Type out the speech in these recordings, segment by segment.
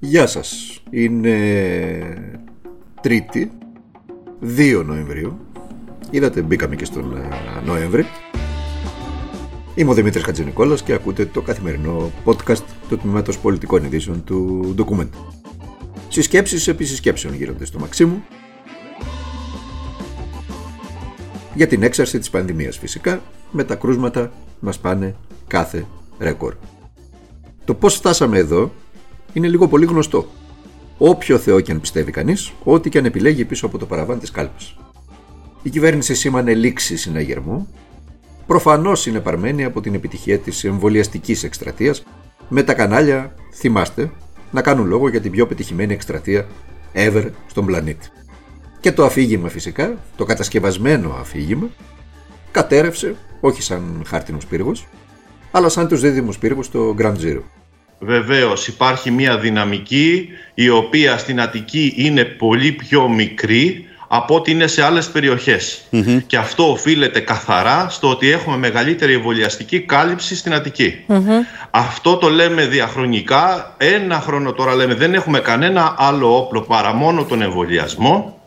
Γεια σας. Είναι Τρίτη, 2 Νοεμβρίου. Είδατε, μπήκαμε και στον ε, Νοέμβρη. Είμαι ο Δημήτρης Χατζηνικόλας και ακούτε το καθημερινό podcast του Τμήματος Πολιτικών Ειδήσεων του Document. Συσκέψεις επί συσκέψεων γύρονται στο Μαξίμου για την έξαρση της πανδημίας φυσικά με τα κρούσματα μας πάνε κάθε ρεκόρ. Το πώς φτάσαμε εδώ είναι λίγο πολύ γνωστό. Όποιο Θεό και αν πιστεύει κανείς, ό,τι και αν επιλέγει πίσω από το παραβάν της κάλπης. Η κυβέρνηση σήμανε λήξη συναγερμού. Προφανώς είναι παρμένη από την επιτυχία της εμβολιαστικής εκστρατείας, με τα κανάλια, θυμάστε, να κάνουν λόγο για την πιο πετυχημένη εκστρατεία ever στον πλανήτη. Και το αφήγημα φυσικά, το κατασκευασμένο αφήγημα, κατέρευσε όχι σαν χάρτινος πύργος, αλλά σαν τους δίδυμους πύργους στο Grand Zero. Βεβαίως υπάρχει μια δυναμική η οποία στην Αττική είναι πολύ πιο μικρή από ό,τι είναι σε άλλες Και αυτό οφείλεται καθαρά στο ότι έχουμε μεγαλύτερη εμβολιαστική κάλυψη στην αττικη Αυτό το λέμε διαχρονικά. Ένα χρόνο τώρα λέμε δεν έχουμε κανένα άλλο όπλο παρά μόνο τον εμβολιασμό.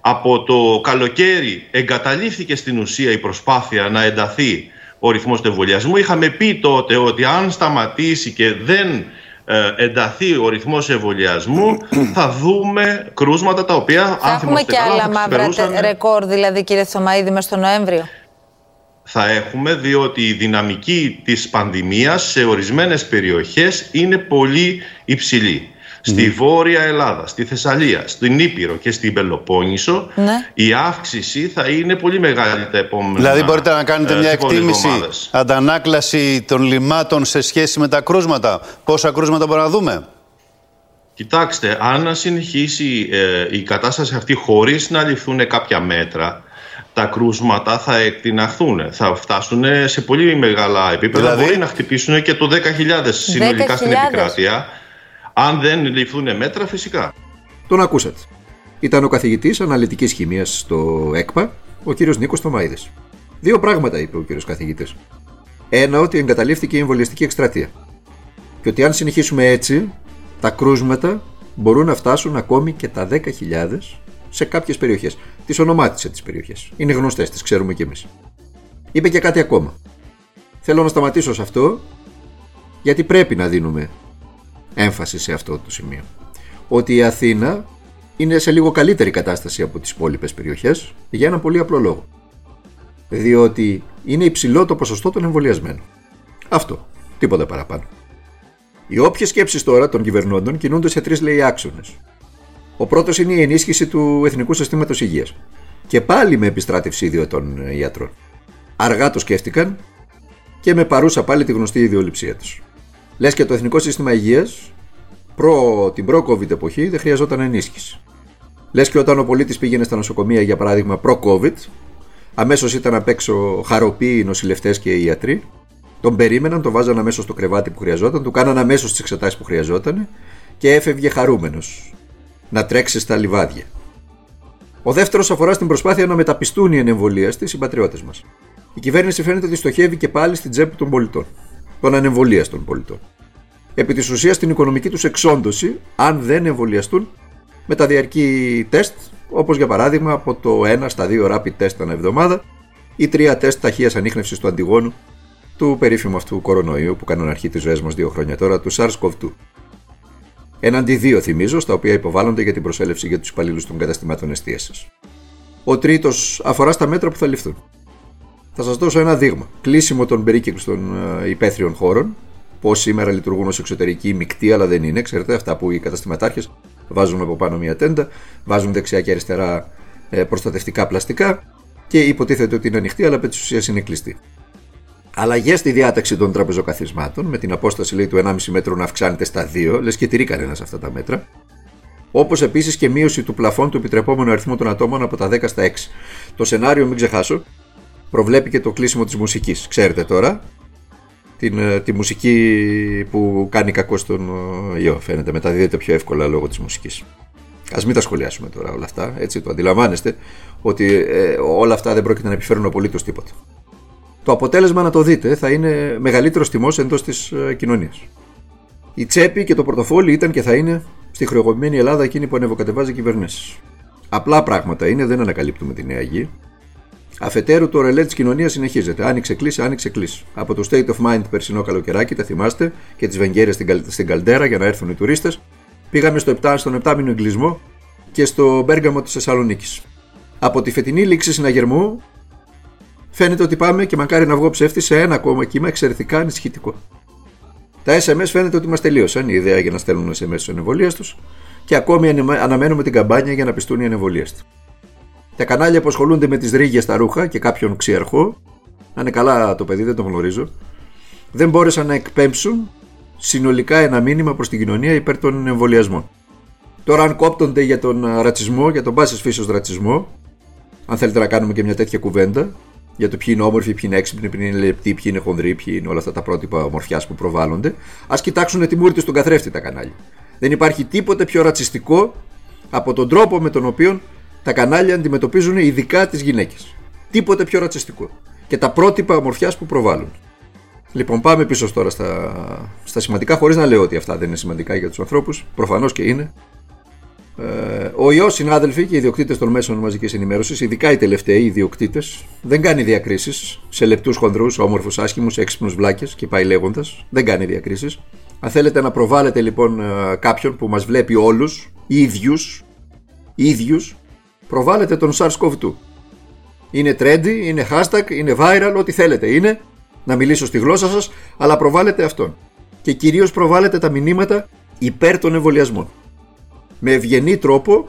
Από το καλοκαίρι εγκαταλείφθηκε στην ουσία η προσπάθεια να ενταθεί ο ρυθμός του εμβολιασμού. Είχαμε πει τότε ότι αν σταματήσει και δεν ε, ενταθεί ο ρυθμός εμβολιασμού θα δούμε κρούσματα τα οποία θα έχουμε και άλλα μαύρα ρεκόρ δηλαδή κύριε Θωμαίδη μες στο Νοέμβριο θα έχουμε διότι η δυναμική της πανδημίας σε ορισμένες περιοχές είναι πολύ υψηλή στη Βόρεια Ελλάδα, στη Θεσσαλία, στην Ήπειρο και στην Πελοπόννησο, ναι. η αύξηση θα είναι πολύ μεγάλη τα επόμενα Δηλαδή μπορείτε να κάνετε ε, μια εκτίμηση, αντανάκλαση των λιμάτων σε σχέση με τα κρούσματα. Πόσα κρούσματα μπορούμε να δούμε; Κοιτάξτε, αν συνεχίσει ε, η κατάσταση αυτή χωρίς να ληφθούν κάποια μέτρα, τα κρούσματα θα εκτιναχθούν, θα φτάσουν σε πολύ μεγάλα επίπεδα. Δηλαδή... Μπορεί να χτυπήσουν και το 10.000 συνολικά στην επικράτεια. Αν δεν ληφθούν μέτρα, φυσικά. Τον ακούσατε. Ήταν ο καθηγητής αναλυτικής χημίας στο ΕΚΠΑ, ο κύριος Νίκος Θωμαίδης. Δύο πράγματα είπε ο κύριος καθηγητής. Ένα, ότι εγκαταλείφθηκε η εμβολιαστική εκστρατεία. Και ότι αν συνεχίσουμε έτσι, τα κρούσματα μπορούν να φτάσουν ακόμη και τα 10.000 σε κάποιες περιοχές. Τις ονομάτισε τις περιοχές. Είναι γνωστές, τις ξέρουμε κι εμείς. Είπε και κάτι ακόμα. Θέλω να σταματήσω σε αυτό, γιατί πρέπει να δίνουμε έμφαση σε αυτό το σημείο. Ότι η Αθήνα είναι σε λίγο καλύτερη κατάσταση από τις υπόλοιπες περιοχές για ένα πολύ απλό λόγο. Διότι είναι υψηλό το ποσοστό των εμβολιασμένων. Αυτό. Τίποτα παραπάνω. Οι όποιες σκέψεις τώρα των κυβερνώντων κινούνται σε τρεις λέει άξονες. Ο πρώτος είναι η ενίσχυση του Εθνικού Συστήματος Υγείας. Και πάλι με επιστράτευση ιδιωτών ιατρών. Αργά το σκέφτηκαν και με παρούσα πάλι τη γνωστή ιδεολειψία τους. Λες και το Εθνικό Σύστημα Υγείας προ, την προ-COVID εποχή δεν χρειαζόταν ενίσχυση. Λες και όταν ο πολίτης πήγαινε στα νοσοκομεία, για παράδειγμα, προ-COVID, αμέσως ήταν απ' έξω χαροποί οι νοσηλευτές και οι ιατροί. Τον περίμεναν, τον βάζαν αμέσως στο κρεβάτι που χρειαζόταν, του κάναν αμέσως τις εξετάσεις που χρειαζόταν και έφευγε χαρούμενος να τρέξει στα λιβάδια. Ο δεύτερος αφορά στην προσπάθεια να μεταπιστούν οι ανεμβολίαστοι συμπατριώτε μας. Η κυβέρνηση φαίνεται ότι στοχεύει και πάλι στην τσέπη των πολιτών των ανεμβολίαστων πολιτών. Επί της ουσίας την οικονομική τους εξόντωση, αν δεν εμβολιαστούν με τα διαρκή τεστ, όπως για παράδειγμα από το 1 στα 2 rapid τεστ ανά εβδομάδα ή 3 τεστ ταχείας ανείχνευσης του αντιγόνου του περίφημου αυτού κορονοϊού που κάνουν αρχή της ζωής μας δύο χρόνια τώρα, του SARS-CoV-2. Έναντι δύο, θυμίζω, στα οποία υποβάλλονται για την προσέλευση για τους υπαλλήλους των καταστημάτων εστίασης. Ο τρίτος αφορά στα μέτρα που θα ληφθούν. Θα σας δώσω ένα δείγμα. Κλείσιμο των περίκυκλων ε, υπαίθριων χώρων. Πώς σήμερα λειτουργούν ως εξωτερική μεικτή, αλλά δεν είναι. Ξέρετε, αυτά που οι καταστηματάρχες βάζουν από πάνω μια τέντα, βάζουν δεξιά και αριστερά ε, προστατευτικά πλαστικά και υποτίθεται ότι είναι ανοιχτή, αλλά επί της ουσίας είναι κλειστή. Αλλαγές στη διάταξη των τραπεζοκαθισμάτων, με την απόσταση λέει, του 1,5 μέτρου να αυξάνεται στα 2, λες και τηρεί κανένας αυτά τα μέτρα. Όπως επίσης και μείωση του πλαφών του επιτρεπόμενου αριθμού των ατόμων από τα 10 στα 6. Το σενάριο, μην ξεχάσω, προβλέπει και το κλείσιμο της μουσικής. Ξέρετε τώρα, την, ε, τη μουσική που κάνει κακό στον ε, ιό φαίνεται, μεταδίδεται πιο εύκολα λόγω της μουσικής. Ας μην τα σχολιάσουμε τώρα όλα αυτά, έτσι το αντιλαμβάνεστε ότι ε, όλα αυτά δεν πρόκειται να επιφέρουν απολύτως τίποτα. Το αποτέλεσμα να το δείτε θα είναι μεγαλύτερος τιμός εντός της ε, κοινωνίας. Η τσέπη και το πορτοφόλι ήταν και θα είναι στη χρεογωμένη Ελλάδα εκείνη που ανεβοκατεβάζει κυβερνήσεις. Απλά πράγματα είναι, δεν ανακαλύπτουμε τη νέα γη. Αφετέρου, το ρελέ της κοινωνίας συνεχίζεται. Άνοιξε κλείσει, άνοιξε κλείσει. Από το State of Mind περσινό καλοκαιράκι, τα θυμάστε, και τις βεγγέρε στην, στην Καλτέρα για να έρθουν οι τουρίστες. Πήγαμε στο 7, στον 7 μήνο εγκλισμό και στο Μπέργαμο της Θεσσαλονίκης. Από τη φετινή λήξη συναγερμού φαίνεται ότι πάμε και μακάρι να βγω ψεύτης σε ένα ακόμα κύμα εξαιρετικά ανησυχητικό. Τα SMS φαίνεται ότι μας τελείωσαν, η ιδέα για να στέλνουν SMS στους ανεβολίε τους και ακόμη αναμένουμε την καμπάνια για να πιστούν οι ανεβολίε τους. Τα κανάλια που ασχολούνται με τις ρίγες στα ρούχα και κάποιον ξιαρχό, να είναι καλά το παιδί, δεν το γνωρίζω, δεν μπόρεσαν να εκπέμψουν συνολικά ένα μήνυμα προς την κοινωνία υπέρ των εμβολιασμών. Τώρα, αν κόπτονται για τον ρατσισμό, για τον πάσης φύσεως ρατσισμό, αν θέλετε να κάνουμε και μια τέτοια κουβέντα, για το ποιοι είναι όμορφοι, ποιοι είναι έξυπνοι, ποιοι είναι λεπτοί, ποιοι είναι χονδροί, ποιοι είναι όλα αυτά τα πρότυπα ομορφιάς που προβάλλονται, ας κοιτάξουν τη μούρη τους στον καθρέφτη τα κανάλια. Δεν υπάρχει τίποτε πιο ρατσιστικό από τον τρόπο με τον οποίο τα κανάλια αντιμετωπίζουν ειδικά τις γυναίκες. Τίποτε πιο ρατσιστικό. Και τα πρότυπα ομορφιάς που προβάλλουν. Λοιπόν, πάμε πίσω τώρα στα, στα σημαντικά, χωρίς να λέω ότι αυτά δεν είναι σημαντικά για τους ανθρώπους. Προφανώς και είναι. Ε, ο ιός, συνάδελφοι και οι ιδιοκτήτες των μέσων μαζικής ενημέρωσης, ειδικά οι τελευταίοι ιδιοκτήτες, δεν κάνει διακρίσεις σε λεπτούς χονδρούς, όμορφους, άσχημους, έξυπνους βλάκες και πάει λέγοντας. Δεν κάνει διακρίσεις. Αν θέλετε να προβάλλετε λοιπόν ε, κάποιον που μας βλέπει όλους, ίδιους, ίδιους, προβάλλετε τον SARS-CoV-2. Είναι trendy, είναι hashtag, είναι viral, ό,τι θέλετε είναι, να μιλήσω στη γλώσσα σας, αλλά προβάλλετε αυτόν. Και κυρίως προβάλλετε τα μηνύματα υπέρ των εμβολιασμών με ευγενή τρόπο,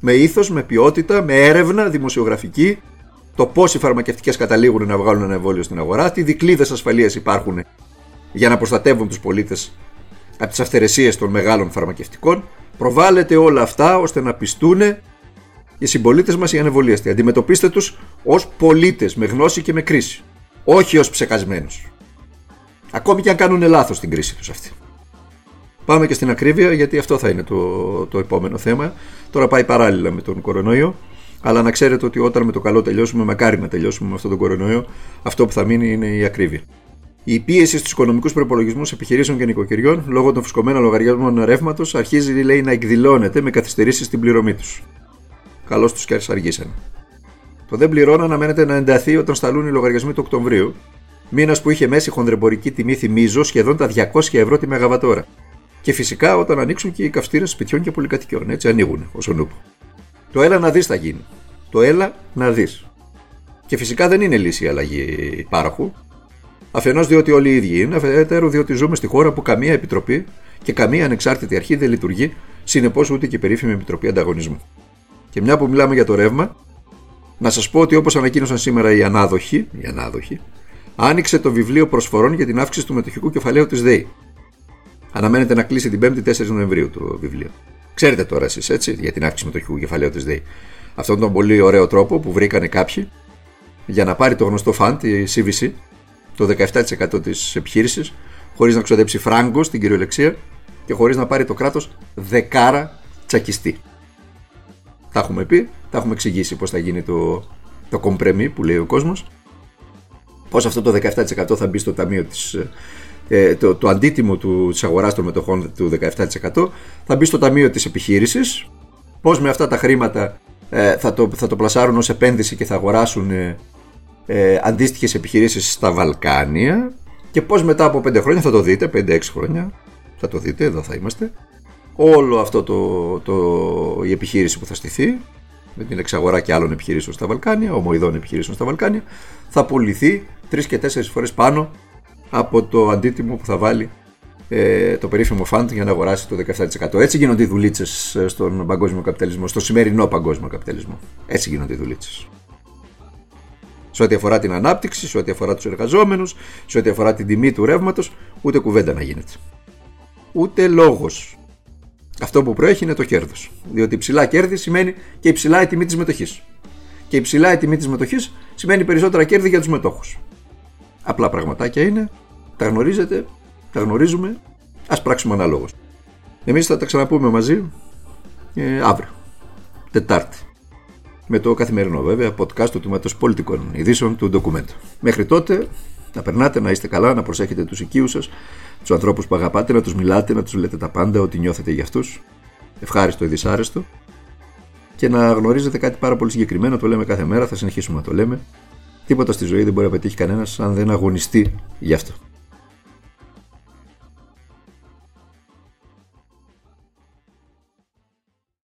με ήθος, με ποιότητα, με έρευνα δημοσιογραφική, το πώς οι φαρμακευτικές καταλήγουν να βγάλουν ένα εμβόλιο στην αγορά, τι δικλείδες ασφαλείας υπάρχουν για να προστατεύουν τους πολίτες από τις αυθαιρεσίες των μεγάλων φαρμακευτικών. Προβάλλετε όλα αυτά ώστε να πιστούν οι συμπολίτες μας οι ανεβολίαστοι. Αντιμετωπίστε τους ως πολίτες με γνώση και με κρίση. Όχι ως ψεκασμένους. Ακόμη και αν κάνουν λάθος στην κρίση τους αυτή. Πάμε και στην ακρίβεια, γιατί αυτό θα είναι το, το επόμενο θέμα. Τώρα πάει παράλληλα με τον κορονοϊό. Αλλά να ξέρετε ότι όταν με το καλό τελειώσουμε, μακάρι να τελειώσουμε με αυτόν τον κορονοϊό, αυτό που θα μείνει είναι η ακρίβεια. Η πίεση στους οικονομικούς προπολογισμούς επιχειρήσεων και νοικοκυριών λόγω των φουσκωμένων λογαριασμών ρεύματος αρχίζει λέει, να εκδηλώνεται με καθυστερήσεις στην πληρωμή τους. Καλώς τους και αργήσαν. Το δεν πληρώνω αναμένεται να ενταθεί όταν σταλούν οι λογαριασμοί του Οκτωβρίου, μήνας που είχε μέση χονδρεμπορική τιμή, θυμίζω, σχεδόν τα 200 ευρώ τη Μεγαβατόρα. Και φυσικά όταν ανοίξουν και οι καυστήρε σπιτιών και πολυκατοικιών. Έτσι ανοίγουν ως νούπο. Το έλα να δεις θα γίνει. Το έλα να δεις. Και φυσικά δεν είναι λύση η αλλαγή πάροχου. Αφενός διότι όλοι οι ίδιοι είναι, αφετέρου διότι ζούμε στη χώρα που καμία επιτροπή και καμία ανεξάρτητη αρχή δεν λειτουργεί, συνεπώς ούτε και η περίφημη Επιτροπή Ανταγωνισμού. Και μια που μιλάμε για το ρεύμα, να σας πω ότι όπως ανακοίνωσαν σήμερα οι ανάδοχοι, οι ανάδοχοι, άνοιξε το βιβλίο προσφορών για την αύξηση του μετοχικού κεφαλαίου της ΔΕΗ. Αναμένεται να κλείσει την 5η 4 Νοεμβρίου το βιβλίο. Ξέρετε τώρα εσείς έτσι για την αύξηση μετοχικού κεφαλαίου της ΔΕΗ. Αυτόν τον πολύ ωραίο τρόπο που βρήκανε κάποιοι για να πάρει το γνωστό φαντ, η CVC, το 17% της επιχείρησης, χωρίς να ξοδέψει φράγκο στην κυριολεξία και χωρίς να πάρει το κράτος δεκάρα τσακιστή. Τα έχουμε πει, τα έχουμε εξηγήσει πώς θα γίνει το, το κομπρέμι που λέει ο κόσμος. Πώς αυτό το 17% θα μπει στο ταμείο της ε, το, το αντίτιμο του, της αγοράς των μετοχών του 17% θα μπει στο ταμείο της επιχείρησης. Πώς με αυτά τα χρήματα ε, θα, το, θα το πλασάρουν ως επένδυση και θα αγοράσουν ε, ε, αντίστοιχες επιχειρήσεις στα Βαλκάνια. Και πώς μετά από 5 χρόνια θα το δείτε, 5-6 χρόνια θα το δείτε, εδώ θα είμαστε όλο αυτό το, το, η επιχείρηση που θα στηθεί με την εξαγορά και άλλων επιχειρήσεων στα Βαλκάνια, ομοειδών επιχειρήσεων στα Βαλκάνια, θα πουληθεί τρεις και τέσσερις φορές πάνω από το αντίτιμο που θα βάλει ε, το περίφημο φαντ για να αγοράσει το 17%. Έτσι γίνονται οι δουλίτσες ε, στον παγκόσμιο καπιταλισμό, στο σημερινό παγκόσμιο καπιταλισμό. Έτσι γίνονται οι δουλίτσες. Σε ό,τι αφορά την ανάπτυξη, σε ό,τι αφορά τους εργαζόμενους, σε ό,τι αφορά την τιμή του ρεύματος, ούτε κουβέντα να γίνεται. Ούτε λόγος. Αυτό που προέχει είναι το κέρδος. Διότι υψηλά κέρδη σημαίνει και υψηλά η τιμή της μετοχής. Και υψηλά η τιμή της μετοχής σημαίνει περισσότερα κέρδη για τους μετόχους. Απλά πραγματάκια είναι, τα γνωρίζετε, τα γνωρίζουμε, ας πράξουμε αναλόγως. Εμείς θα τα ξαναπούμε μαζί ε, αύριο, Τετάρτη. Με το καθημερινό βέβαια podcast του τμήματος πολιτικών ειδήσεων του ντοκουμέντου. Μέχρι τότε, Να περνάτε, να είστε καλά, να προσέχετε τους οικείους σας, τους ανθρώπους που αγαπάτε, να τους μιλάτε, να τους λέτε τα πάντα, ό,τι νιώθετε για αυτούς. Ευχάριστο ή δυσάρεστο. Και να γνωρίζετε κάτι πάρα πολύ συγκεκριμένο, το λέμε κάθε μέρα, θα συνεχίσουμε να το λέμε. Τίποτα στη ζωή δεν μπορεί να πετύχει κανένας αν δεν αγωνιστεί γι' αυτό.